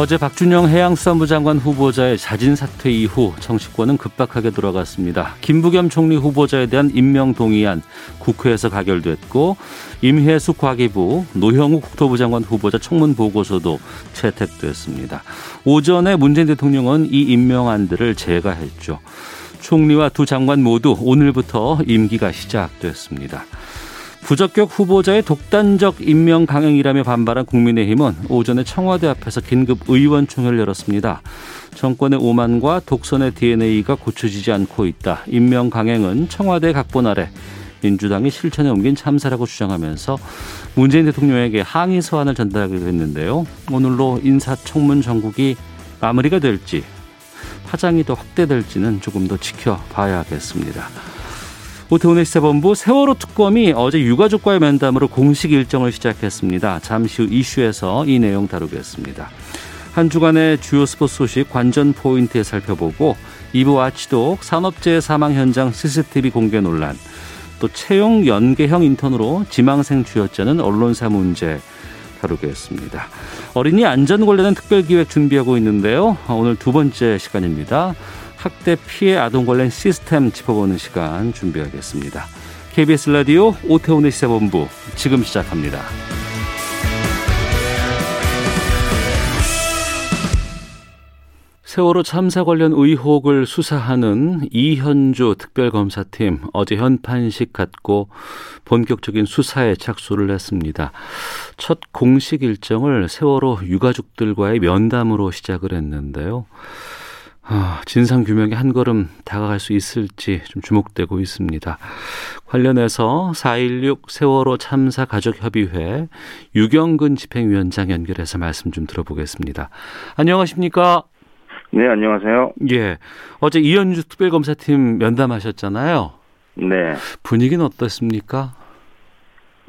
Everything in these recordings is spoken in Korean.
어제 박준영 해양수산부 장관 후보자의 자진 사퇴 이후 정치권은 급박하게 돌아갔습니다. 김부겸 총리 후보자에 대한 임명 동의안 국회에서 가결됐고 임혜숙 과기부 노형우 국토부 장관 후보자 청문 보고서도 채택됐습니다. 오전에 문재인 대통령은 이 임명안들을 제거했죠. 총리와 두 장관 모두 오늘부터 임기가 시작됐습니다. 부적격 후보자의 독단적 임명 강행이라며 반발한 국민의힘은 오전에 청와대 앞에서 긴급 의원총회를 열었습니다. 정권의 오만과 독선의 DNA가 고쳐지지 않고 있다. 임명 강행은 청와대 각본 아래 민주당이 실천에 옮긴 참사라고 주장하면서 문재인 대통령에게 항의 서한을 전달하기로 했는데요. 오늘로 인사청문 정국이 마무리가 될지 파장이 더 확대될지는 조금 더 지켜봐야겠습니다. 오태훈의 시사본부 세월호 특검이 어제 유가족과의 면담으로 공식 일정을 시작했습니다. 잠시 후 이슈에서 이 내용 다루겠습니다. 한 주간의 주요 스포츠 소식 관전 포인트에 살펴보고 2부 와치독 산업재해 사망 현장 CCTV 공개 논란 또 채용 연계형 인턴으로 지망생 주였자는 언론사 문제 다루겠습니다. 어린이 안전 관련된 특별기획 준비하고 있는데요. 오늘 두 번째 시간입니다. 학대 피해 아동 관련 시스템 짚어보는 시간 준비하겠습니다. KBS 라디오 오태훈의 시사본부 지금 시작합니다. 세월호 참사 관련 의혹을 수사하는 이현주 특별검사팀 어제 현판식 갖고 본격적인 수사에 착수를 했습니다. 첫 공식 일정을 세월호 유가족들과의 면담으로 시작을 했는데요. 아, 진상 규명에 한 걸음 다가갈 수 있을지 좀 주목되고 있습니다. 관련해서 4.16 세월호 참사 가족협의회 유경근 집행위원장 연결해서 말씀 좀 들어보겠습니다. 안녕하십니까? 네, 안녕하세요. 예. 어제 이현주 특별검사팀 면담하셨잖아요. 네. 분위기는 어떻습니까?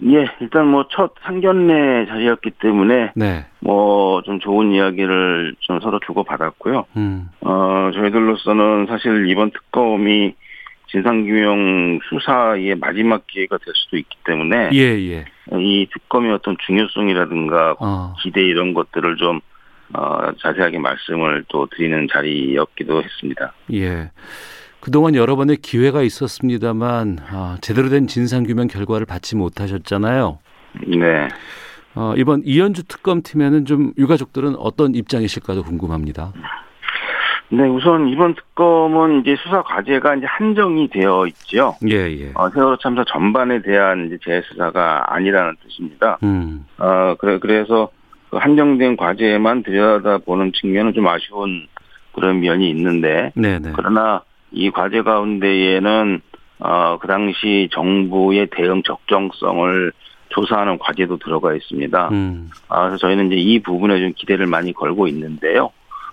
예, 일단 뭐 첫 상견례 자리였기 때문에 네. 뭐 좀 좋은 이야기를 좀 서로 주고 받았고요. 음. 어, 저희들로서는 사실 이번 특검이 진상규명 수사의 마지막 기회가 될 수도 있기 때문에 예, 예. 이 특검의 어떤 중요성이라든가 어. 기대 이런 것들을 좀 어, 자세하게 말씀을 또 드리는 자리였기도 했습니다. 예. 그동안 여러 번의 기회가 있었습니다만 아, 제대로 된 진상규명 결과를 받지 못하셨잖아요. 네. 어, 이번 이현주 특검팀에는 좀 유가족들은 어떤 입장이실까도 궁금합니다. 네, 우선 이번 특검은 이제 수사 과제가 이제 한정이 되어 있죠. 예, 예. 어, 세월호 참사 전반에 대한 이제 재수사가 아니라는 뜻입니다. 음, 어, 그래, 그래서 그 한정된 과제에만 들여다보는 측면은 좀 아쉬운 그런 면이 있는데, 네네. 그러나 이 과제 가운데에는, 어, 그 당시 정부의 대응 적정성을 조사하는 과제도 들어가 있습니다. 음, 아, 그래서 저희는 이제 이 부분에 좀 기대를 많이 걸고 있는데요.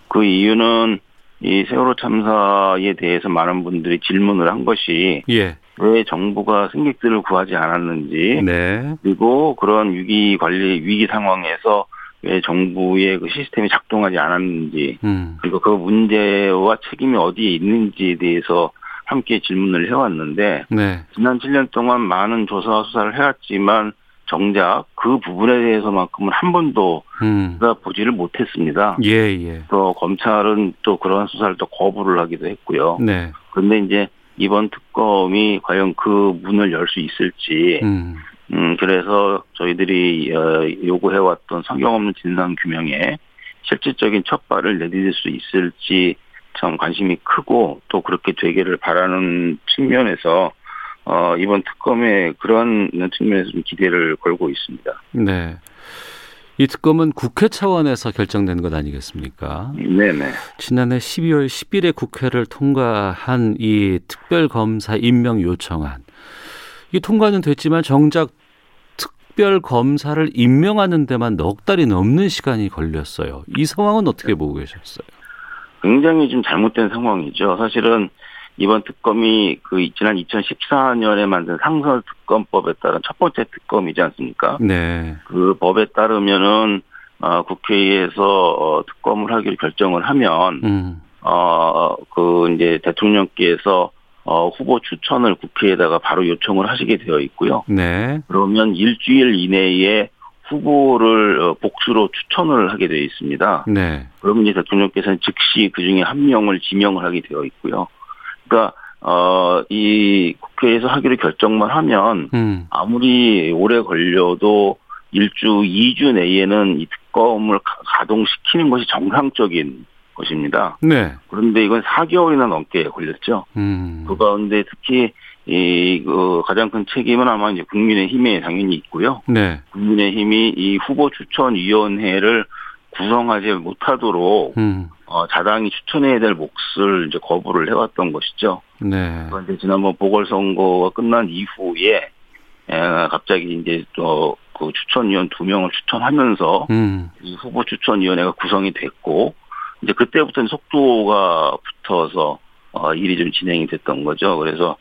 그 이유는 이 세월호 참사에 대해서 많은 분들이 질문을 한 것이 예, 왜 정부가 승객들을 구하지 않았는지 네, 그리고 그런 위기 관리 위기 상황에서 왜 정부의 그 시스템이 작동하지 않았는지 음, 그리고 그 문제와 책임이 어디에 있는지에 대해서 함께 질문을 해왔는데 네, 지난 7년 동안 많은 조사와 수사를 해왔지만 정작 그 부분에 대해서만큼은 한 번도 음, 보지를 못했습니다. 예, 예, 또 검찰은 또 그런 수사를 또 거부를 하기도 했고요. 네, 그런데 이제 이번 특검이 과연 그 문을 열 수 있을지, 음, 음, 그래서 저희들이 어, 요구해왔던 성경 없는 진상 규명에 실질적인 첫 발을 내디딜 수 있을지 참 관심이 크고 또 그렇게 되기를 바라는 측면에서 어, 이번 특검에 그런 측면에서 좀 기대를 걸고 있습니다. 네. 이 특검은 국회 차원에서 결정된 것 아니겠습니까? 네네. 지난해 12월 10일에 국회를 통과한 이 특별검사 임명 요청안. 이 통과는 됐지만 정작 특별 검사를 임명하는 데만 넉 달이 넘는 시간이 걸렸어요. 이 상황은 어떻게 보고 계셨어요? 굉장히 좀 잘못된 상황이죠. 사실은 이번 특검이 그 지난 2014년에 만든 상설 특검법에 따른 첫 번째 특검이지 않습니까? 네. 그 법에 따르면은 어, 국회에서 어, 특검을 하기로 결정을 하면 음. 어그 이제 대통령께서 어, 후보 추천을 국회에다가 바로 요청을 하시게 되어 있고요. 네. 그러면 일주일 이내에 후보를 어, 복수로 추천을 하게 되어 있습니다. 네. 그러면 이제 대통령께서는 즉시 그 중에 한 명을 지명을 하게 되어 있고요. 그러니까 어, 이 국회에서 하기로 결정만 하면 음. 아무리 오래 걸려도 일주, 이주 내에는 이 특검을 가- 가동시키는 것이 정상적인 것입니다. 네. 그런데 이건 4개월이나 넘게 걸렸죠. 음. 그 가운데 특히 이, 그, 가장 큰 책임은 아마 이제 국민의힘에 당연히 있고요. 네. 국민의힘이 이 후보 추천위원회를 구성하지 못하도록 음. 어, 자당이 추천해야 될 몫을 이제 거부를 해왔던 것이죠. 네. 그런데 지난번 보궐선거가 끝난 이후에 에, 갑자기 이제 또 그 추천위원 두 명을 추천하면서 음. 이 후보 추천위원회가 구성이 됐고 이제 그때부터는 속도가 붙어서 어, 일이 좀 진행이 됐던 거죠. 그래서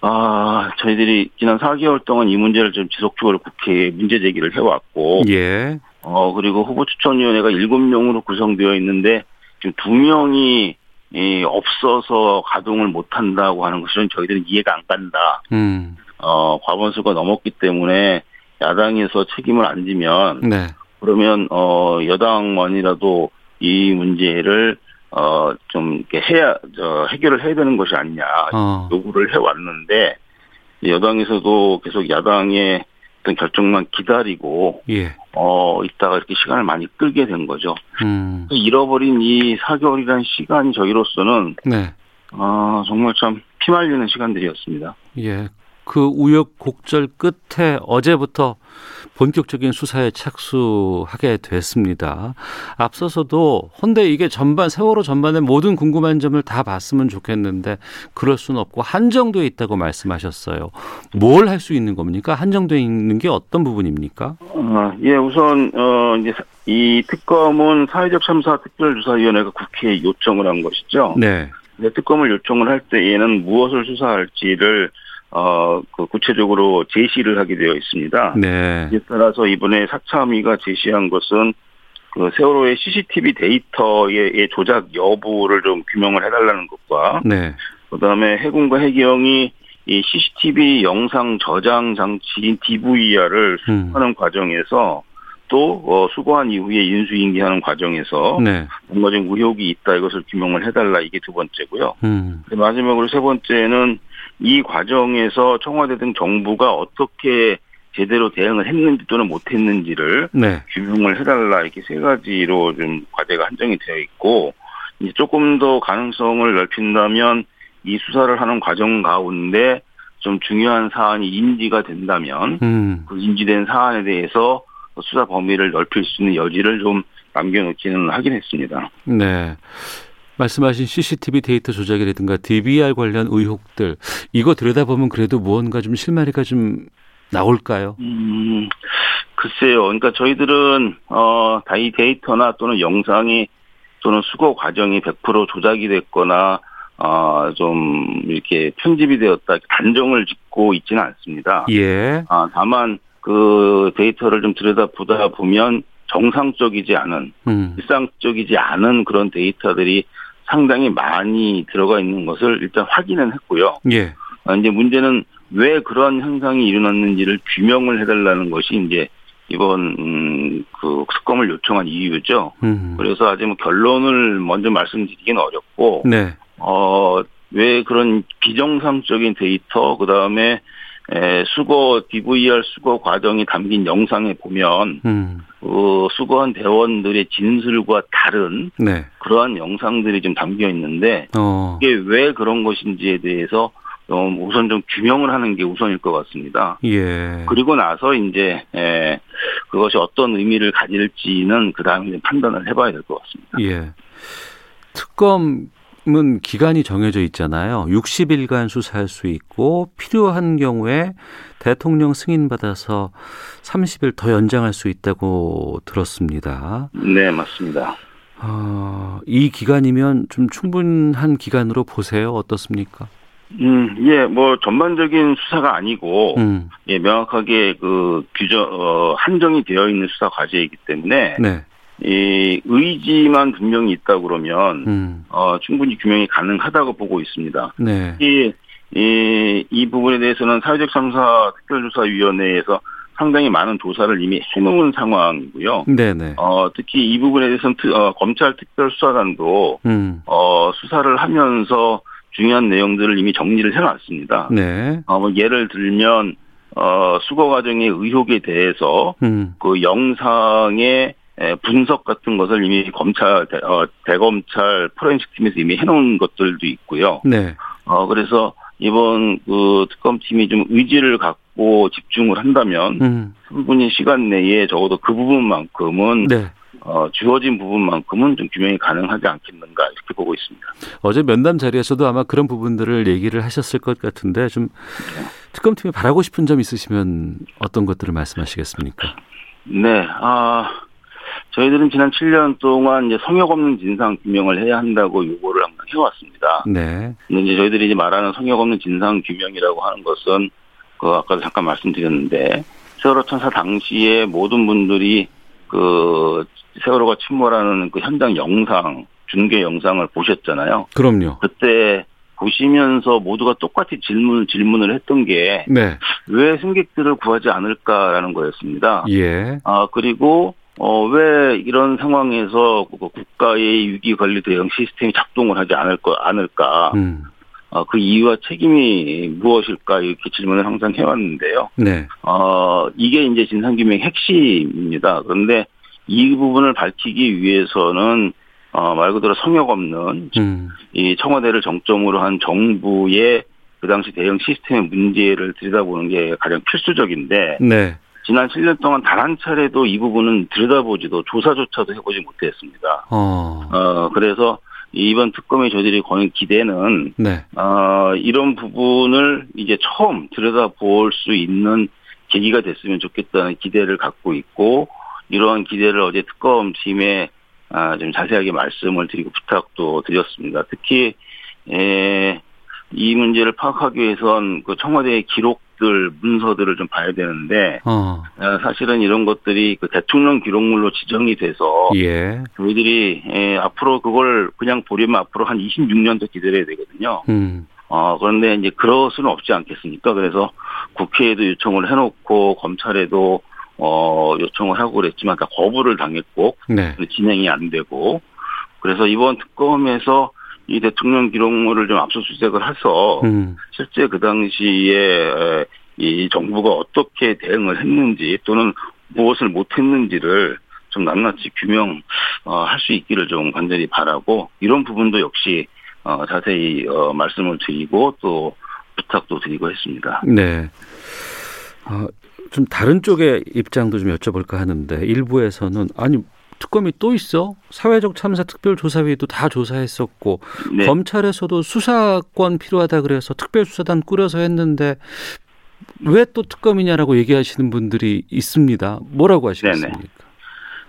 아 저희들이 지난 4개월 동안 이 문제를 좀 지속적으로 국회에 문제 제기를 해왔고 예. 어, 그리고 후보 추천위원회가 일곱 명으로 구성되어 있는데, 지금 두 명이, 이, 없어서 가동을 못한다고 하는 것은 저희들은 이해가 안 간다. 음. 어, 과반수가 넘었기 때문에 야당에서 책임을 안 지면, 네. 그러면, 어, 여당만이라도 이 문제를, 어, 좀, 이렇게 해야, 저, 해결을 해야 되는 것이 아니냐. 어. 요구를 해왔는데, 여당에서도 계속 야당의 어떤 결정만 기다리고, 예. 어, 있다가 이렇게 시간을 많이 끌게 된 거죠. 음. 잃어버린 이 4개월이라는 시간이 저희로서는, 네. 아, 정말 참 피말리는 시간들이었습니다. 예. 그 우여곡절 끝에 어제부터 본격적인 수사에 착수하게 됐습니다. 앞서서도 헌데 이게 전반 세월호 전반에 모든 궁금한 점을 다 봤으면 좋겠는데 그럴 수는 없고 한정돼 있다고 말씀하셨어요. 뭘 할 수 있는 겁니까? 한정돼 있는 게 어떤 부분입니까? 어, 예, 우선, 어, 이제 이 특검은 사회적 참사 특별조사위원회가 국회에 요청을 한 것이죠. 네. 근데 특검을 요청을 할 때에는 무엇을 수사할지를, 어, 그 구체적으로 제시를 하게 되어 있습니다. 네. 이에 따라서 이번에 사참위가 제시한 것은 그 세월호의 CCTV 데이터의 조작 여부를 좀 규명을 해달라는 것과 네. 그다음에 해군과 해경이 이 CCTV 영상 저장 장치인 DVR을 음. 하는 과정에서 또 어, 수거한 이후에 인수인계하는 과정에서 네. 뭔가 좀 의혹이 있다 이것을 규명을 해달라 이게 두 번째고요. 음. 그리고 마지막으로 세 번째는 이 과정에서 청와대 등 정부가 어떻게 제대로 대응을 했는지 또는 못했는지를 네. 규명을 해달라 이렇게 세 가지로 좀 과제가 한정이 되어 있고 이제 조금 더 가능성을 넓힌다면 이 수사를 하는 과정 가운데 좀 중요한 사안이 인지가 된다면 음. 그 인지된 사안에 대해서 수사 범위를 넓힐 수 있는 여지를 좀 남겨놓기는 하긴 했습니다. 네. 말씀하신 CCTV 데이터 조작이라든가 DVR 관련 의혹들 이거 들여다보면 그래도 무언가 좀 실마리가 좀 나올까요? 음, 글쎄요. 그러니까 저희들은 어, 다 이 데이터나 또는 영상이 또는 수거 과정이 100% 조작이 됐거나 어, 좀 이렇게 편집이 되었다 단정을 짓고 있지는 않습니다. 예. 아, 다만 그 데이터를 좀 들여다보다 보면 정상적이지 않은 음. 일상적이지 않은 그런 데이터들이 상당히 많이 들어가 있는 것을 일단 확인은 했고요. 예. 아, 이제 문제는 왜 그런 현상이 일어났는지를 규명을 해달라는 것이 이제 이번 음, 그 특검을 요청한 이유죠. 음. 그래서 아직 뭐 결론을 먼저 말씀드리기는 어렵고 네. 어, 왜 그런 비정상적인 데이터, 그 다음에, 수거, DVR 수거 과정이 담긴 영상에 보면, 음. 그, 수거한 대원들의 진술과 다른 네. 그러한 영상들이 좀 담겨 있는데, 어. 이게 왜 그런 것인지에 대해서, 좀 우선 좀 규명을 하는 게 우선일 것 같습니다. 예. 그리고 나서 이제, 에, 그것이 어떤 의미를 가질지는 그 다음에 판단을 해봐야 될 것 같습니다. 예. 특검 은 기간이 정해져 있잖아요. 60일간 수사할 수 있고 필요한 경우에 대통령 승인 받아서 30일 더 연장할 수 있다고 들었습니다. 네, 맞습니다. 어, 이 기간이면 좀 충분한 기간으로 보세요. 어떻습니까? 음, 예, 뭐 전반적인 수사가 아니고 음. 예, 명확하게 그 규정 어, 한정이 되어 있는 수사 과제이기 때문에 네. 이 의지만 분명히 있다 그러면 음. 어, 충분히 규명이 가능하다고 보고 있습니다. 네. 이, 이, 이 부분에 대해서는 사회적 참사 특별조사위원회에서 상당히 많은 조사를 이미 해놓은 상황이고요. 네네. 어, 특히 이 부분에 대해서는 특- 어, 검찰 특별수사단도 음. 어, 수사를 하면서 중요한 내용들을 이미 정리를 해놨습니다. 네. 어, 뭐 예를 들면 어, 수거 과정의 의혹에 대해서 음. 그 영상의 에, 분석 같은 것을 이미 검찰 대, 어, 대검찰 포렌식 팀에서 이미 해놓은 것들도 있고요. 네. 어, 그래서 이번 그 특검팀이 좀 의지를 갖고 집중을 한다면 음. 충분히 시간 내에 적어도 그 부분만큼은 네. 어, 주어진 부분만큼은 좀 규명이 가능하지 않겠는가 이렇게 보고 있습니다. 어제 면담 자리에서도 아마 그런 부분들을 얘기를 하셨을 것 같은데 좀 특검팀이 바라고 싶은 점 있으시면 어떤 것들을 말씀하시겠습니까? 네, 아 저희들은 지난 7년 동안 이제 성역 없는 진상 규명을 해야 한다고 요구를 항상 해왔습니다. 네. 근데 이제 저희들이 이제 말하는 성역 없는 진상 규명이라고 하는 것은 그 아까도 잠깐 말씀드렸는데 세월호 천사 당시에 모든 분들이 그 세월호가 침몰하는 그 현장 영상 중계 영상을 보셨잖아요. 그럼요. 그때 보시면서 모두가 똑같이 질문 질문을 했던 게 네. 왜 승객들을 구하지 않을까라는 거였습니다. 예. 아 그리고 어 왜 이런 상황에서 그 국가의 위기 관리 대응 시스템이 작동을 하지 않을 거 않을까? 음. 어, 그 이유와 책임이 무엇일까 이렇게 질문을 항상 해왔는데요. 네. 어 이게 이제 진상규명 핵심입니다. 그런데 이 부분을 밝히기 위해서는 어, 말 그대로 성역 없는 음. 이 청와대를 정점으로 한 정부의 그 당시 대응 시스템의 문제를 들여다보는 게 가장 필수적인데 네. 지난 7년 동안 단 한 차례도 이 부분은 들여다보지도 조사조차도 해보지 못했습니다. 어. 어 그래서 이번 특검에 저희들이 거는 기대는 네. 어 이런 부분을 이제 처음 들여다볼 수 있는 계기가 됐으면 좋겠다는 기대를 갖고 있고 이러한 기대를 어제 특검팀에 아, 좀 자세하게 말씀을 드리고 부탁도 드렸습니다. 특히 에, 이 문제를 파악하기 위해선 그 청와대의 기록 들 문서들을 좀 봐야 되는데 어. 아, 사실은 이런 것들이 그 대통령 기록물로 지정이 돼서 예. 저희들이 에, 앞으로 그걸 그냥 보려면 앞으로 한 26년 더 기다려야 되거든요. 음. 어, 그런데 이제 그럴 수는 없지 않겠습니까? 그래서 국회에도 요청을 해놓고 검찰에도 어, 요청을 하고 그랬지만 다 거부를 당했고 네. 진행이 안 되고 그래서 이번 특검에서 이 대통령 기록물을 좀 압수수색을 해서 음. 실제 그 당시에 이 정부가 어떻게 대응을 했는지 또는 무엇을 못했는지를 좀 낱낱이 규명할 수 있기를 좀 간절히 바라고 이런 부분도 역시 어, 자세히 어, 말씀을 드리고 또 부탁도 드리고 했습니다. 네. 어, 좀 다른 쪽의 입장도 좀 여쭤볼까 하는데 일부에서는 아니 특검이 또 있어? 사회적 참사 특별조사위도 다 조사했었고 네. 검찰에서도 수사권 필요하다 그래서 특별수사단 꾸려서 했는데 왜 또 특검이냐라고 얘기하시는 분들이 있습니다. 뭐라고 하시겠습니까?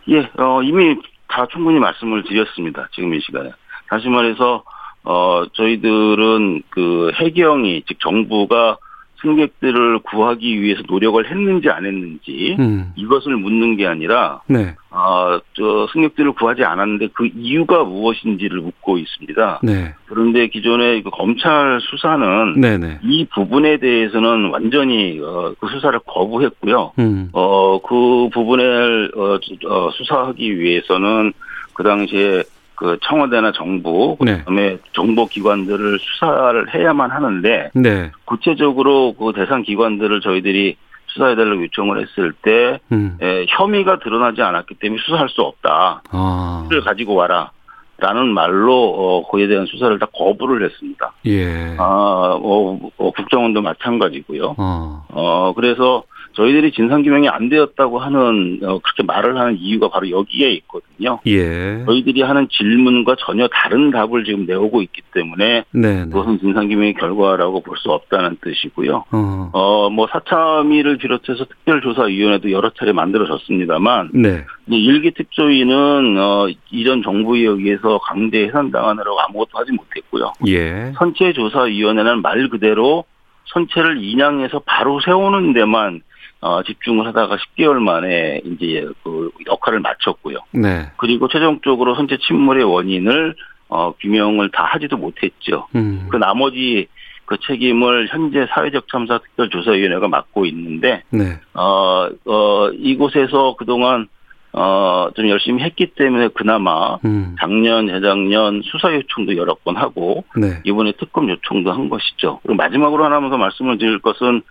예, 어, 이미 다 충분히 말씀을 드렸습니다. 지금 이 시간에. 다시 말해서, 어, 저희들은 그 해경이, 즉 정부가 승객들을 구하기 위해서 노력을 했는지 안 했는지 음, 이것을 묻는 게 아니라, 네, 아, 저 승객들을 구하지 않았는데 그 이유가 무엇인지를 묻고 있습니다. 네, 그런데 기존의 그 검찰 수사는 네, 네. 이 부분에 대해서는 완전히 어, 그 수사를 거부했고요. 음, 어, 그 부분을, 어, 주- 어, 수사하기 위해서는 그 당시에 그 청와대나 정부, 네. 그다음에 정보 기관들을 수사를 해야만 하는데, 네, 구체적으로 그 대상 기관들을 저희들이 수사해달라고 요청을 했을 때, 음, 에, 혐의가 드러나지 않았기 때문에 수사할 수 없다. 아, 를 가지고 와라. 라는 말로, 어, 그에 대한 수사를 다 거부를 했습니다. 예, 아, 어, 어, 국정원도 마찬가지고요. 어, 어, 그래서 저희들이 진상규명이 안 되었다고 하는 어, 그렇게 말을 하는 이유가 바로 여기에 있거든요. 예. 저희들이 하는 질문과 전혀 다른 답을 지금 내오고 있기 때문에 네. 네. 그것은 진상규명의 결과라고 볼 수 없다는 뜻이고요. 어. 어, 뭐 사참위를 비롯해서 특별조사위원회도 여러 차례 만들어졌습니다만 네. 이 일기 특조위는 어, 이전 정부에 의해서 강제 해산당하느라고 아무것도 하지 못했고요. 예. 선체조사위원회는 말 그대로 선체를 인양해서 바로 세우는 데만 어, 집중을 하다가 10개월 만에 이제 그 역할을 마쳤고요. 네. 그리고 최종적으로 선체 침몰의 원인을 어, 규명을 다 하지도 못했죠. 음. 그 나머지 그 책임을 현재 사회적 참사 특별조사위원회가 맡고 있는데 네. 어, 어, 이곳에서 그동안 어, 좀 열심히 했기 때문에 그나마 음. 작년, 재작년 수사 요청도 여러 번 하고 네. 이번에 특검 요청도 한 것이죠. 그리고 마지막으로 하나만 더 말씀을 드릴 것은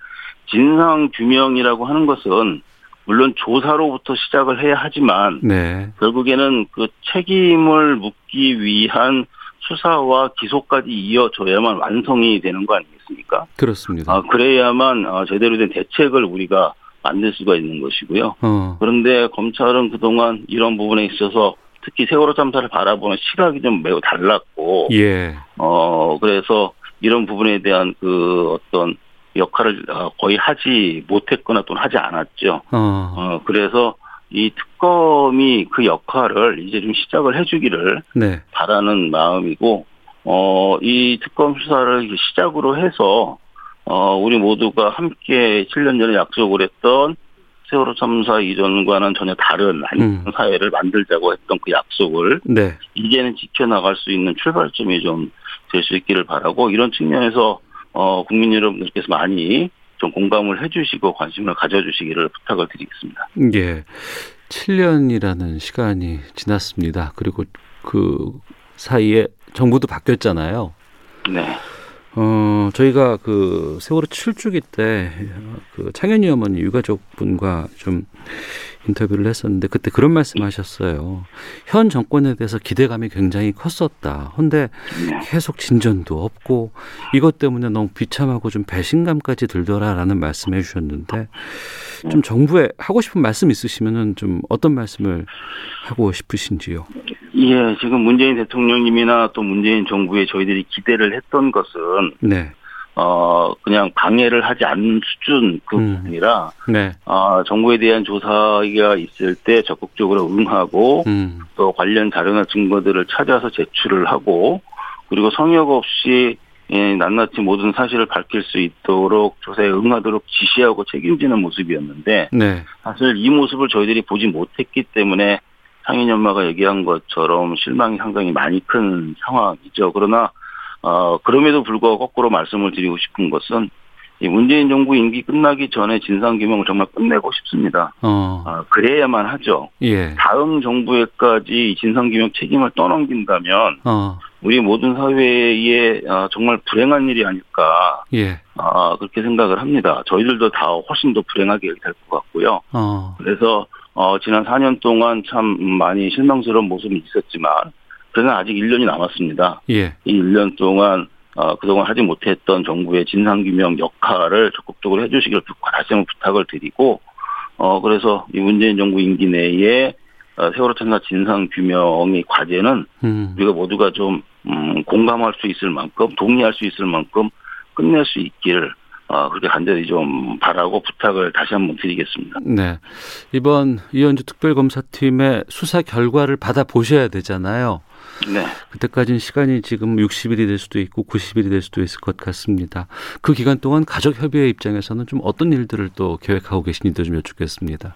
진상 규명이라고 하는 것은 물론 조사로부터 시작을 해야 하지만 네. 결국에는 그 책임을 묻기 위한 수사와 기소까지 이어져야만 완성이 되는 거 아니겠습니까? 그렇습니다. 아, 그래야만 어, 제대로 된 대책을 우리가 만들 수가 있는 것이고요. 어. 그런데 검찰은 그동안 이런 부분에 있어서 특히 세월호 참사를 바라보는 시각이 좀 매우 달랐고, 예. 어, 그래서 이런 부분에 대한 그 어떤 역할을 어, 거의 하지 못했거나 또는 하지 않았죠. 어. 어, 그래서 이 특검이 그 역할을 이제 좀 시작을 해주기를 네. 바라는 마음이고, 어, 이 특검 수사를 시작으로 해서, 어, 우리 모두가 함께 7년 전에 약속을 했던 세월호 참사 이전과는 전혀 다른 한 음. 사회를 만들자고 했던 그 약속을 네. 이제는 지켜나갈 수 있는 출발점이 좀 될 수 있기를 바라고 이런 측면에서 어, 국민 여러분들께서 많이 좀 공감을 해주시고 관심을 가져주시기를 부탁을 드리겠습니다. 예. 7년이라는 시간이 지났습니다. 그리고 그 사이에 정부도 바뀌었잖아요. 네. 어, 저희가 그 세월호 7주기 때 그 창현이 어머니 유가족분과 좀 인터뷰를 했었는데 그때 그런 말씀 하셨어요. 현 정권에 대해서 기대감이 굉장히 컸었다. 근데 네. 계속 진전도 없고 이것 때문에 너무 비참하고 좀 배신감까지 들더라라는 말씀해 주셨는데 좀 정부에 하고 싶은 말씀 있으시면은 좀 어떤 말씀을 하고 싶으신지요? 예, 지금 문재인 대통령님이나 또 문재인 정부에 저희들이 기대를 했던 것은 네. 어 그냥 방해를 하지 않는 수준 그 음. 부분이라 네. 아 정부에 대한 조사가 있을 때 적극적으로 응하고 음. 또 관련 자료나 증거들을 찾아서 제출을 하고 그리고 성역 없이 예, 낱낱이 모든 사실을 밝힐 수 있도록 조사에 응하도록 지시하고 책임지는 모습이었는데 네. 사실 이 모습을 저희들이 보지 못했기 때문에 상인 엄마가 얘기한 것처럼 실망이 상당히 많이 큰 상황이죠. 그러나 어 그럼에도 불구하고 거꾸로 말씀을 드리고 싶은 것은 이 문재인 정부 임기 끝나기 전에 진상 규명을 정말 끝내고 싶습니다. 어. 아, 그래야만 하죠. 예. 다음 정부에까지 이 진상 규명 책임을 떠넘긴다면 어. 우리 모든 사회에 아, 정말 불행한 일이 아닐까 예. 아, 그렇게 생각을 합니다. 저희들도 다 훨씬 더 불행하게 될 것 같고요. 어. 그래서 어, 지난 4년 동안 참 많이 실망스러운 모습이 있었지만 그러나 아직 1년이 남았습니다. 예. 이 1년 동안 어, 그동안 하지 못했던 정부의 진상규명 역할을 적극적으로 해주시길 부- 다시 한번 부탁을 드리고 어, 그래서 이 문재인 정부 임기 내에 어, 세월호 참사 진상규명의 과제는 음. 우리가 모두가 좀 음, 공감할 수 있을 만큼 동의할 수 있을 만큼 끝낼 수 있기를 어, 그렇게 간절히 좀 바라고 부탁을 다시 한번 드리겠습니다. 네. 이번 이현주 특별검사팀의 수사 결과를 받아 보셔야 되잖아요. 네. 그때까지는 시간이 지금 60일이 될 수도 있고 90일이 될 수도 있을 것 같습니다. 그 기간 동안 가족협의회 입장에서는 좀 어떤 일들을 또 계획하고 계신지도 좀 여쭙겠습니다.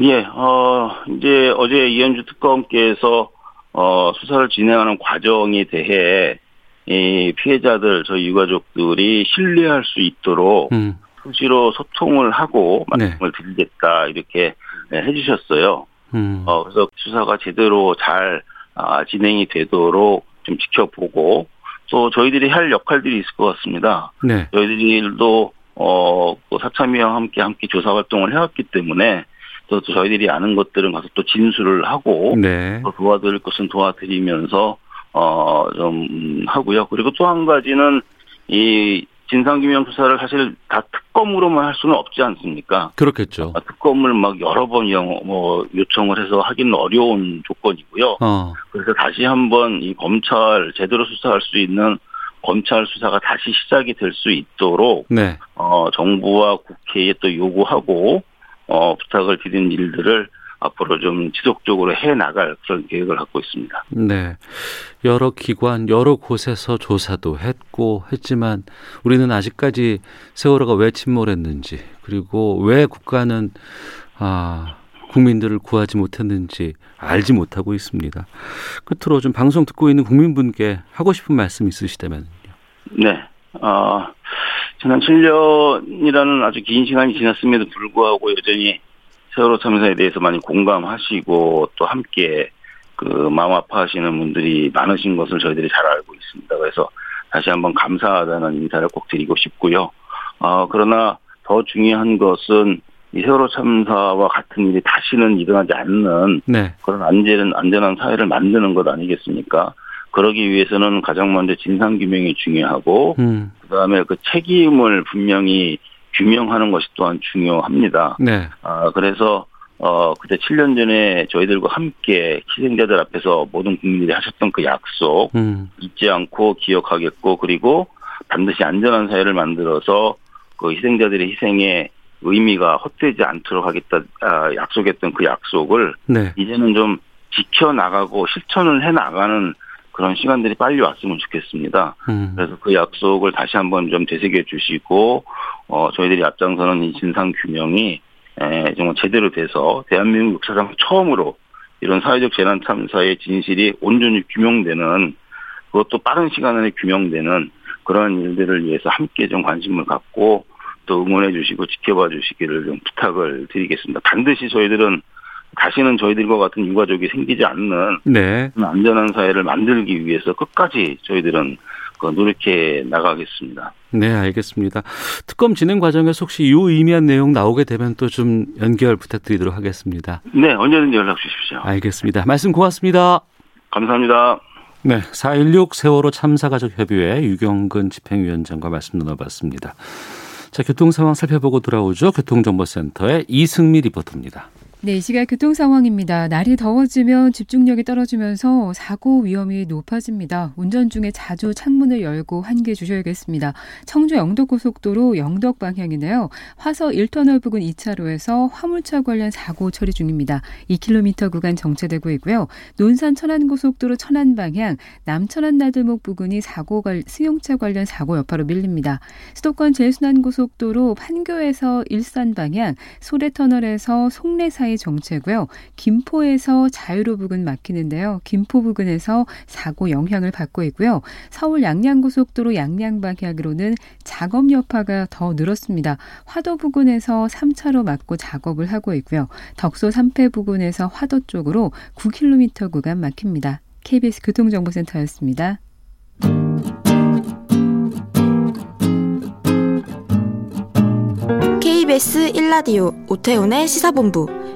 예, 어, 이제 어제 이현주 특검께서 어, 수사를 진행하는 과정에 대해 이 피해자들 저희 유가족들이 신뢰할 수 있도록 음, 수시로 소통을 하고 네. 말씀을 드리겠다 이렇게 네, 해주셨어요. 음, 어, 그래서 수사가 제대로 잘 아, 진행이 되도록 좀 지켜보고 또 저희들이 할 역할들이 있을 것 같습니다. 네, 저희들도 어, 그 사참위와 함께 함께 조사 활동을 해왔기 때문에 또, 또 저희들이 아는 것들은 가서 또 진술을 하고 네, 또 도와드릴 것은 도와드리면서 어, 좀 음, 하고요. 그리고 또 한 가지는 이 진상규명 수사를 사실 다 특검으로만 할 수는 없지 않습니까? 그렇겠죠. 아, 특검을 막 여러 번 영, 뭐 요청을 해서 하기는 어려운 조건이고요. 어. 그래서 다시 한번 이 검찰 제대로 수사할 수 있는 검찰 수사가 다시 시작이 될 수 있도록 네. 어, 정부와 국회에 또 요구하고 어, 부탁을 드린 일들을 앞으로 좀 지속적으로 해 나갈 그런 계획을 갖고 있습니다. 네. 여러 기관, 여러 곳에서 조사도 했고 했지만 우리는 아직까지 세월호가 왜 침몰했는지 그리고 왜 국가는 아, 국민들을 구하지 못했는지 알지 못하고 있습니다. 끝으로 좀 방송 듣고 있는 국민분께 하고 싶은 말씀 있으시다면. 네. 어, 지난 7년이라는 아주 긴 시간이 지났음에도 불구하고 여전히 세월호 참사에 대해서 많이 공감하시고 또 함께 그 마음 아파하시는 분들이 많으신 것을 저희들이 잘 알고 있습니다. 그래서 다시 한번 감사하다는 인사를 꼭 드리고 싶고요. 어, 그러나 더 중요한 것은 이 세월호 참사와 같은 일이 다시는 일어나지 않는 네. 그런 안전, 안전한 사회를 만드는 것 아니겠습니까? 그러기 위해서는 가장 먼저 진상규명이 중요하고, 음. 그 다음에 그 책임을 분명히 규명하는 것이 또한 중요합니다. 네. 아, 그래서, 어, 그때 7년 전에 저희들과 함께 희생자들 앞에서 모든 국민들이 하셨던 그 약속 음. 잊지 않고 기억하겠고, 그리고 반드시 안전한 사회를 만들어서 그 희생자들의 희생에 의미가 헛되지 않도록 하겠다, 아, 약속했던 그 약속을 네. 이제는 좀 지켜나가고 실천을 해나가는 그런 시간들이 빨리 왔으면 좋겠습니다. 음. 그래서 그 약속을 다시 한번 좀 되새겨 주시고, 어, 저희들이 앞장서는 이 진상 규명이, 에, 정말 제대로 돼서 대한민국 역사상 처음으로 이런 사회적 재난 참사의 진실이 온전히 규명되는 그것도 빠른 시간 안에 규명되는 그런 일들을 위해서 함께 좀 관심을 갖고 또 응원해 주시고 지켜봐 주시기를 좀 부탁을 드리겠습니다. 반드시 저희들은 다시는 저희들과 같은 유가족이 생기지 않는 네. 안전한 사회를 만들기 위해서 끝까지 저희들은 그 노력해 나가겠습니다. 네, 알겠습니다. 특검 진행 과정에서 혹시 유의미한 내용 나오게 되면 또 좀 연결 부탁드리도록 하겠습니다. 네, 언제든지 연락 주십시오. 알겠습니다. 말씀 고맙습니다. 감사합니다. 네, 4.16 세월호 참사가족협의회 유경근 집행위원장과 말씀 나눠봤습니다. 자, 교통 상황 살펴보고 돌아오죠. 교통정보센터의 이승미 리포터입니다. 네, 이 시각 교통 상황입니다. 날이 더워지면 집중력이 떨어지면서 사고 위험이 높아집니다. 운전 중에 자주 창문을 열고 환기해 주셔야겠습니다. 청주 영덕고속도로 영덕 방향인데요. 화서 1터널 부근 2차로에서 화물차 관련 사고 처리 중입니다. 2km 구간 정체되고 있고요. 논산 천안고속도로 천안 방향 남천안 나들목 부근이 사고 관 승용차 관련 사고 여파로 밀립니다. 수도권 제순환고속도로 판교에서 일산 방향 소래터널에서 송내 사이 정체고요. 김포에서 자유로 부근 막히는데요. 김포 부근에서 사고 영향을 받고 있고요. 서울 양양고속도로 양양 방향으로는 작업 여파가 더 늘었습니다. 화도 부근에서 3차로 막고 작업을 하고 있고요. 덕소 3패 부근에서 화도 쪽으로 9km 구간 막힙니다. KBS 교통정보센터였습니다. KBS 1라디오 오태훈의 시사본부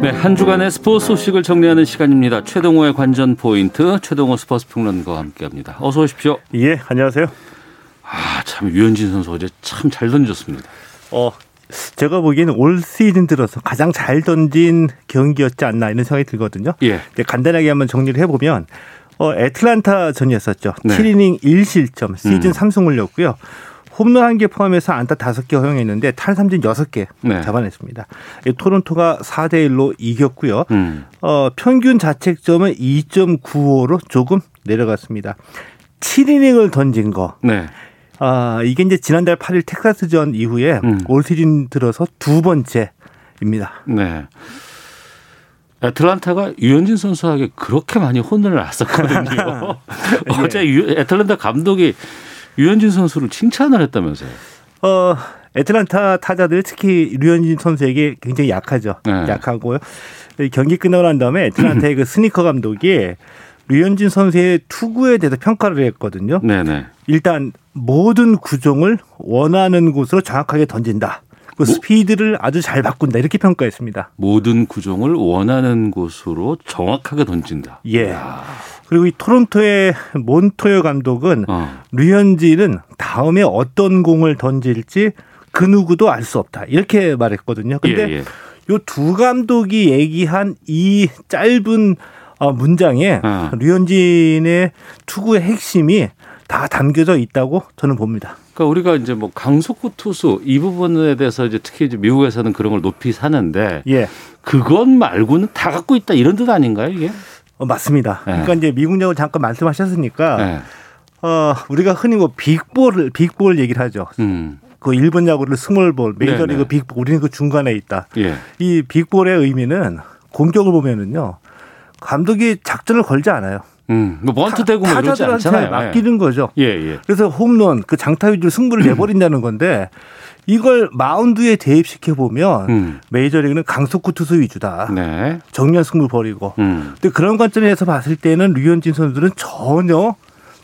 네, 한 주간의 스포츠 소식을 정리하는 시간입니다. 최동호의 관전 포인트, 최동호 스포츠 평론가와 함께합니다. 어서 오십시오. 예, 안녕하세요. 아, 참 유현진 선수 어제 참 잘 던졌습니다. 어, 제가 보기에는 올 시즌 들어서 가장 잘 던진 경기였지 않나 이런 생각이 들거든요. 예. 간단하게 한번 정리를 해보면 어, 애틀란타 전이었었죠. 네. 7이닝 1실점 시즌 음. 3승을렸고요. 홈런 한 개 포함해서 안타 5개 허용했는데 탈삼진 6개 네. 잡아냈습니다. 이 토론토가 4대 1로 이겼고요. 음. 어, 평균 자책점은 2.95로 조금 내려갔습니다. 7이닝을 던진 거. 네. 아, 이게 이제 지난달 8일 텍사스전 이후에 음. 올 시즌 들어서 두 번째입니다. 네. 애틀란타가 유현진 선수에게 그렇게 많이 혼을 났었거든요. 어제 유- 애틀란타 감독이 유현진 선수를 칭찬을 했다면서요. 어, 애틀란타 타자들 특히 류현진 선수에게 굉장히 약하죠. 네. 약하고요. 경기 끝나고 난 다음에 애틀란타의 그 스니커 감독이 류현진 선수의 투구에 대해서 평가를 했거든요. 네네. 일단 모든 구종을 원하는 곳으로 정확하게 던진다. 그 스피드를 아주 잘 바꾼다. 이렇게 평가했습니다. 모든 구종을 원하는 곳으로 정확하게 던진다. 예. 그리고 이 토론토의 몬토요 감독은 어. 류현진은 다음에 어떤 공을 던질지 그 누구도 알 수 없다. 이렇게 말했거든요. 근데 예, 예. 요두 감독이 얘기한 이 짧은 어, 문장에 어. 류현진의 투구의 핵심이 다 담겨져 있다고 저는 봅니다. 그러니까 우리가 이제 뭐 강속구 투수 이 부분에 대해서 이제 특히 이제 미국에서는 그런 걸 높이 사는데 예. 그것 말고는 다 갖고 있다 이런 뜻 아닌가요 이게? 어, 맞습니다. 네. 그러니까 이제 미국 야구 잠깐 말씀하셨으니까 네. 어, 우리가 흔히 뭐 빅볼을 빅볼 얘기를 하죠. 음. 그 일본 야구를 스몰볼, 메이저리그. 빅볼, 우리는 그 중간에 있다. 예. 이 빅볼의 의미는 공격을 보면은요 감독이 작전을 걸지 않아요. 음. 뭐 번트 되고 뭐 이러지 않잖아요. 맡기는 거죠. 예, 예. 그래서 홈런 그 장타 위주로 승부를 내버린다는 건데 이걸 마운드에 대입시켜 보면 음. 메이저리그는 강속구 투수 위주다. 네. 정면 승부 벌이고. 음. 근데 그런 관점에서 봤을 때는 류현진 선수는 전혀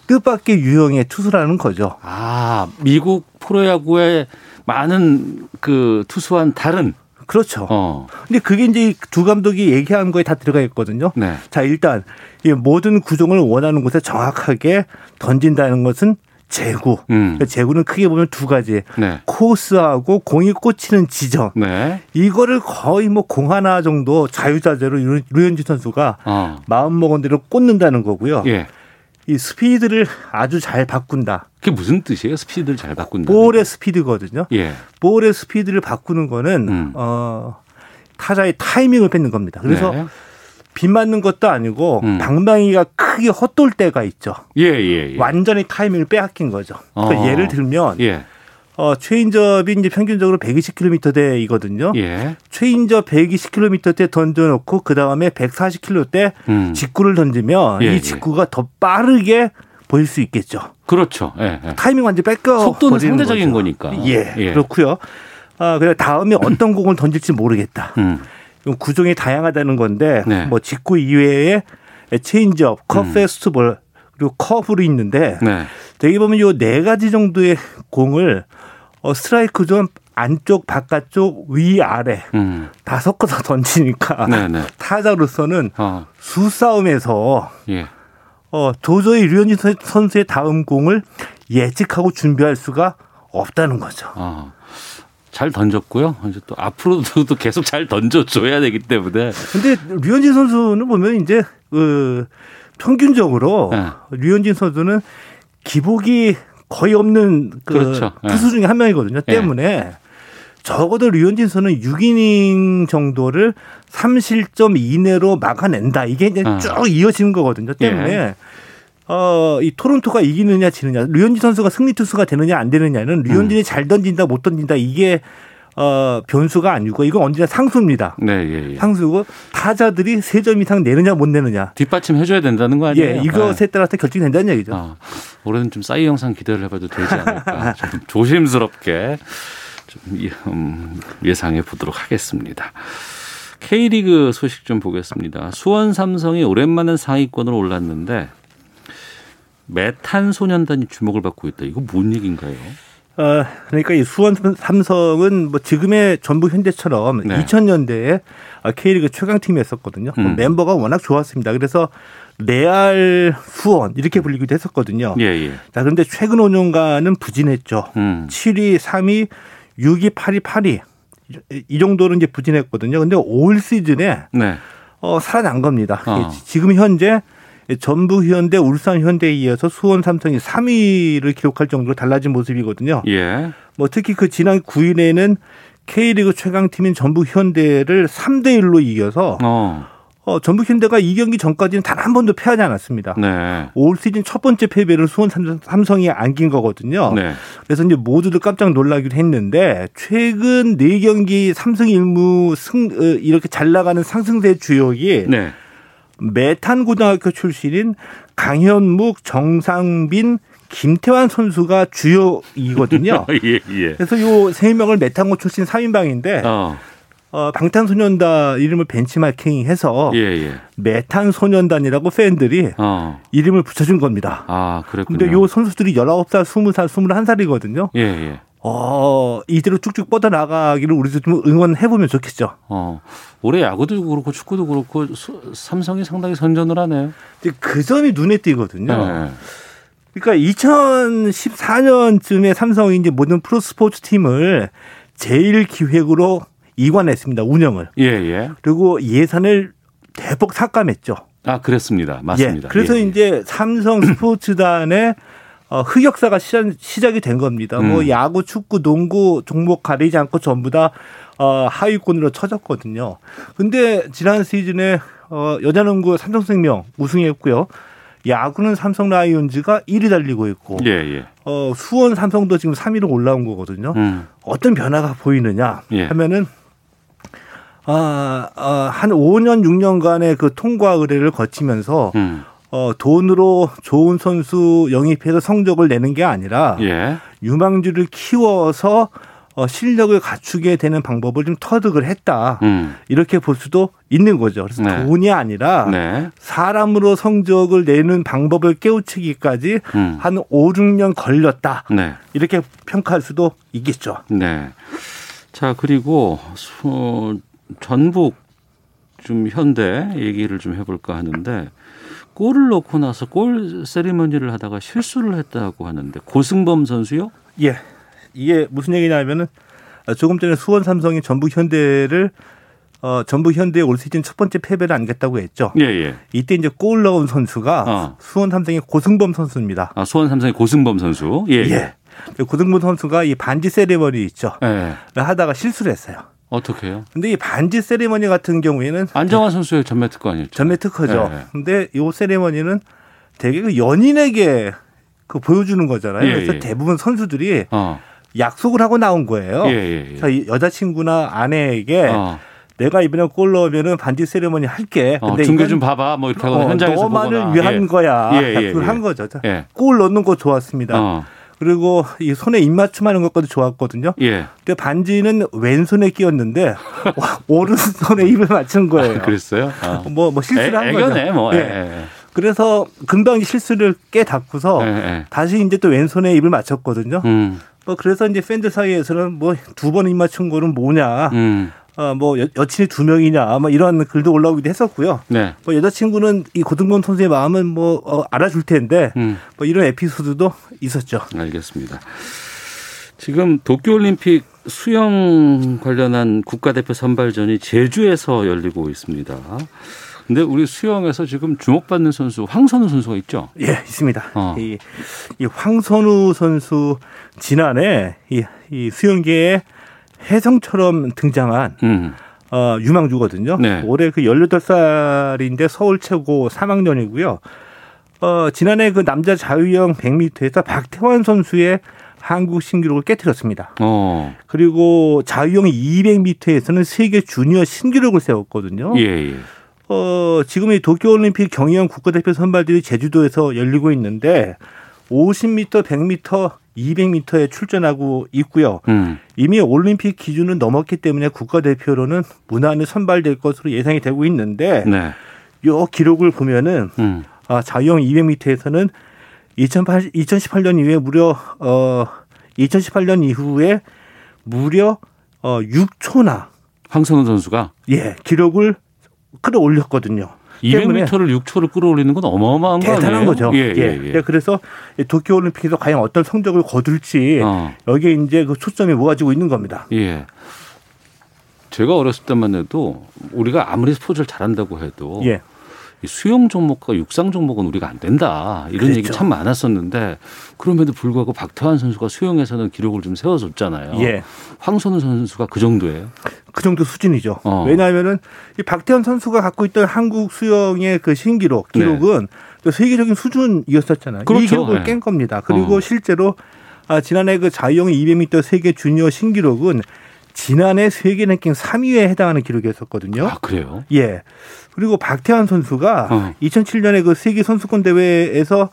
뜻밖의 유형의 투수라는 거죠. 아, 미국 프로야구의 많은 그 투수와는 다른 그렇죠. 어. 근데 그게 이제 두 감독이 얘기한 거에 다 들어가 있거든요. 네. 자, 일단 이 모든 구종을 원하는 곳에 정확하게 던진다는 것은 재구. 음. 그러니까 재구는 크게 보면 두 가지. 네. 코스하고 공이 꽂히는 지점. 네. 이거를 거의 뭐 공 하나 정도 자유자재로 류- 류현진 선수가 어. 마음 먹은 대로 꽂는다는 거고요. 예. 이 스피드를 아주 잘 바꾼다. 그게 무슨 뜻이에요? 스피드를 잘 바꾼다. 볼의 스피드거든요. 예. 볼의 스피드를 바꾸는 거는 음. 어 타자의 타이밍을 뺏는 겁니다. 그래서 네. 빗맞는 것도 아니고 음. 방망이가 크게 헛돌 때가 있죠. 예, 예, 예. 완전히 타이밍을 빼앗긴 거죠. 그러니까 어. 예를 들면 예. 어, 체인지업이 이제 평균적으로 120km대이거든요. 예. 체인지업 120km대 던져놓고 그 다음에 140km대 음. 직구를 던지면 예, 예. 이 직구가 더 빠르게 보일 수 있겠죠. 그렇죠. 예. 예. 타이밍 완전 뺏겨 속도는 상대적인 거죠. 거니까. 예, 예. 그렇고요. 아, 그래 다음에 어떤 공을 던질지 모르겠다. 음. 구종이 다양하다는 건데 네. 뭐 직구 이외에 체인지업, 컷 음. 패스트볼 그리고 커브로 있는데 네. 여기 보면 요 네 가지 정도의 공을 어, 스트라이크 존 안쪽, 바깥쪽, 위, 아래 음. 다 섞어서 던지니까 네, 네. 타자로서는 어. 수싸움에서 예. 어, 도저히 류현진 선- 선수의 다음 공을 예측하고 준비할 수가 없다는 거죠. 어. 잘 던졌고요. 이제 또 앞으로도 또 계속 잘 던져줘야 되기 때문에. 근데 류현진 선수는 보면 이제 그 평균적으로 네. 류현진 선수는 기복이 거의 없는 그 그렇죠. 네. 투수 중에 한 명이거든요. 네. 때문에 적어도 류현진 선수는 6이닝 정도를 3실점 이내로 막아낸다. 이게 이제 어. 쭉 이어지는 거거든요. 때문에 예. 어, 이 토론토가 이기느냐 지느냐, 류현진 선수가 승리 투수가 되느냐 안 되느냐는 류현진이 음. 잘 던진다 못 던진다 이게 어, 변수가 아니고 이건 언제나 상수입니다. 네, 예, 예. 상수고 타자들이 세 점 이상 내느냐 못 내느냐. 뒷받침 해줘야 된다는 거 아니에요? 예, 이것에 따라서 결정이 된다는 얘기죠. 아, 올해는 좀 싸이 영상 기대를 해봐도 되지 않을까. 좀 조심스럽게 좀 예- 음, 예상해 보도록 하겠습니다. K리그 소식 좀 보겠습니다. 수원 삼성이 오랜만에 상위권으로 올랐는데 메탄 소년단이 주목을 받고 있다. 이거 뭔 얘기인가요? 어, 그러니까 이 수원 삼성은 뭐 지금의 전북 현대처럼 네. 2000년대에 K리그 최강팀이었었거든요. 음. 멤버가 워낙 좋았습니다. 그래서 레알 수원 이렇게 불리기도 했었거든요. 예, 예. 자, 그런데 최근 5년간은 부진했죠. 음. 7위, 3위, 6위, 8위, 8위. 이- 이 정도로 이제 부진했거든요. 근데 올 시즌에 네. 어, 살아난 겁니다. 어. 예, 지금 현재 전북 현대, 울산 현대에 이어서 수원 삼성이 3위를 기록할 정도로 달라진 모습이거든요. 예. 뭐 특히 그 지난 9일에는 K리그 최강팀인 전북 현대를 3대 1로 이겨서 어. 어, 전북 현대가 이 경기 전까지는 단 한 번도 패하지 않았습니다. 네. 올 시즌 첫 번째 패배를 수원 삼성- 삼성이 안긴 거거든요. 네. 그래서 이제 모두들 깜짝 놀라기도 했는데 최근 네 경기 삼성 일무 승 어, 이렇게 잘 나가는 상승세 주역이 네. 메탄 고등학교 출신인 강현묵, 정상빈, 김태환 선수가 주요이거든요. 예, 예. 그래서 요 세 명을 메탄고 출신 3인방인데 어. 어, 방탄소년단 이름을 벤치마킹해서 예, 예. 메탄소년단이라고 팬들이 어. 이름을 붙여준 겁니다. 아, 그랬군요. 근데 요 선수들이 19살, 20살, 21살이거든요. 예, 예. 어, 이대로 쭉쭉 뻗어나가기를 우리도 좀 응원해보면 좋겠죠. 어. 올해 야구도 그렇고 축구도 그렇고 수- 삼성이 상당히 선전을 하네요. 그 점이 눈에 띄거든요. 예. 그러니까 2014년쯤에 삼성이 이제 모든 프로스포츠 팀을 제일 기획으로 이관했습니다. 운영을. 예, 예. 그리고 예산을 대폭 삭감했죠. 아, 그랬습니다. 맞습니다. 예. 그래서 예, 예. 이제 삼성 스포츠단의 어, 흑역사가 시작, 시작이 된 겁니다. 뭐 음. 야구, 축구, 농구 종목 가리지 않고 전부 다 어, 하위권으로 쳐졌거든요. 근데 지난 시즌에 어, 여자농구 삼성생명 우승했고요. 야구는 삼성 라이온즈가 1위 달리고 있고 예, 예. 어, 수원 삼성도 지금 3위로 올라온 거거든요. 음. 어떤 변화가 보이느냐 예. 하면은 아, 아, 한 5년 6년간의 그 통과 의뢰를 거치면서 음. 어, 돈으로 좋은 선수 영입해서 성적을 내는 게 아니라 예. 유망주를 키워서 어, 실력을 갖추게 되는 방법을 좀 터득을 했다. 음. 이렇게 볼 수도 있는 거죠. 그래서 네. 돈이 아니라 네. 사람으로 성적을 내는 방법을 깨우치기까지 음. 한 5, 6년 걸렸다. 네. 이렇게 평가할 수도 있겠죠. 네. 자, 그리고 수- 전북 좀 현대 얘기를 좀 해볼까 하는데 골을 넣고 나서 골 세리머니를 하다가 실수를 했다고 하는데 고승범 선수요? 예. 이게 무슨 얘기냐면은 조금 전에 수원 삼성이 전북 현대를 어, 전북 현대의 올 시즌 첫 번째 패배를 안겼다고 했죠. 예, 예. 이때 이제 골 넣은 선수가 어. 수원 삼성의 고승범 선수입니다. 아, 수원 삼성의 고승범 선수. 예. 예. 고승범 선수가 이 반지 세리머니 있죠. 예. 하다가 실수를 했어요. 어떻게 해요? 근데 이 반지 세리머니 같은 경우에는 안정환 선수의 전매 특허 아니었죠? 전매 특허죠. 예, 예. 근데 이 세리머니는 되게 그 연인에게 그 보여주는 거잖아요. 예, 그래서 예. 대부분 선수들이 어. 약속을 하고 나온 거예요. 예, 예, 예. 여자친구나 아내에게 어. 내가 이번에 골 넣으면은 반지 세리머니 할게. 어, 근데 중계 이건 좀 봐봐. 뭐 이렇게 하고 어, 현장에서 너만을 보거나. 위한 예. 거야. 예, 예, 약속을 예. 한 거죠. 자, 예. 골 넣는 거 좋았습니다. 어. 그리고 이 손에 입맞춤하는 것까지 좋았거든요. 예. 근데 반지는 왼손에 끼었는데 와, 오른손에 입을 맞춘 거예요. 그랬어요? 어. 뭐, 뭐 실수를 애, 한 거죠. 애견해 뭐. 예. 예. 예. 그래서 금방 실수를 깨닫고서 예, 예. 다시 이제 또 왼손에 입을 맞췄거든요. 음. 뭐 그래서 이제 팬들 사이에서는 뭐 두 번 입 맞춘 거는 뭐냐, 음. 어, 뭐 여, 여친이 두 명이냐, 뭐 이런 글도 올라오기도 했었고요. 네. 뭐 여자친구는 이 고등범 선수의 마음은 뭐 어, 알아줄 텐데 음. 뭐 이런 에피소드도 있었죠. 알겠습니다. 지금 도쿄올림픽 수영 관련한 국가대표 선발전이 제주에서 열리고 있습니다. 근데 우리 수영에서 지금 주목받는 선수 황선우 선수가 있죠. 예, 있습니다. 어. 이, 이 황선우 선수 지난해 이, 이 수영계에 혜성처럼 등장한 음. 어, 유망주거든요. 네. 올해 그 18살인데 서울 최고 3학년이고요. 어, 지난해 그 남자 자유형 100m에서 박태환 선수의 한국 신기록을 깨뜨렸습니다. 어. 그리고 자유형 200m에서는 세계 주니어 신기록을 세웠거든요. 예, 예. 어, 지금 이 도쿄올림픽 경영 국가대표 선발들이 제주도에서 열리고 있는데 50m, 100m, 200m에 출전하고 있고요. 음. 이미 올림픽 기준은 넘었기 때문에 국가대표로는 무난히 선발될 것으로 예상이 되고 있는데 네. 요 기록을 보면은 음. 아, 자유형 200m에서는 2008, 2018년 이후에 무려 어 2018년 이후에 무려 어 6초나 황선우 선수가 예 기록을 끌어올렸거든요. 때문에 200m를 6초를 끌어올리는 건 어마어마한 거 아니에요? 대단한 거죠. 예, 예, 예. 예, 그래서 이 도쿄올림픽에서 과연 어떤 성적을 거둘지 어. 여기에 이제 그 초점이 모아지고 있는 겁니다. 예. 제가 어렸을 때만 해도 우리가 아무리 스포츠를 잘한다고 해도 예. 이 수영 종목과 육상 종목은 우리가 안 된다 이런 그랬죠. 얘기 참 많았었는데 그럼에도 불구하고 박태환 선수가 수영에서는 기록을 좀 세워줬잖아요. 예. 황선우 선수가 그 정도예요. 그 정도 수준이죠. 어. 왜냐하면은 이 박태환 선수가 갖고 있던 한국 수영의 그 신기록 기록은 또 세계적인 수준이었었잖아요. 이 네. 그렇죠. 기록을 네. 깬 겁니다. 그리고 어. 실제로 아, 지난해 그 자유형 200m 세계 주니어 신기록은 지난해 세계 랭킹 3위에 해당하는 기록이었었거든요. 아 그래요? 예. 그리고 박태환 선수가 어. 2007년에 그 세계 선수권 대회에서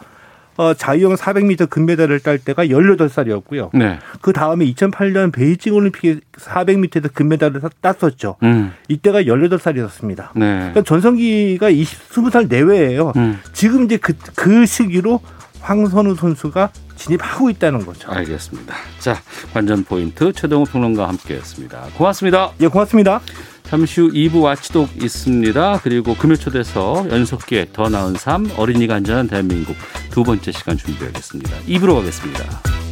어, 자유형 400m 금메달을 딸 때가 18살이었고요. 네. 그 다음에 2008년 베이징 올림픽에 400m에서 금메달을 땄었죠. 음. 이때가 18살이었습니다. 네. 그러니까 전성기가 20, 20살 내외예요. 음. 지금 이제 그, 그 시기로 황선우 선수가 진입하고 있다는 거죠. 알겠습니다. 자, 관전 포인트 최동호 평론가와 함께했습니다. 고맙습니다. 예, 고맙습니다. 잠시 후 2부 와치독 있습니다. 그리고 금요 초대서 연속기에 더 나은 삶 어린이가 안전한 대한민국 두 번째 시간 준비하겠습니다. 2부로 가겠습니다.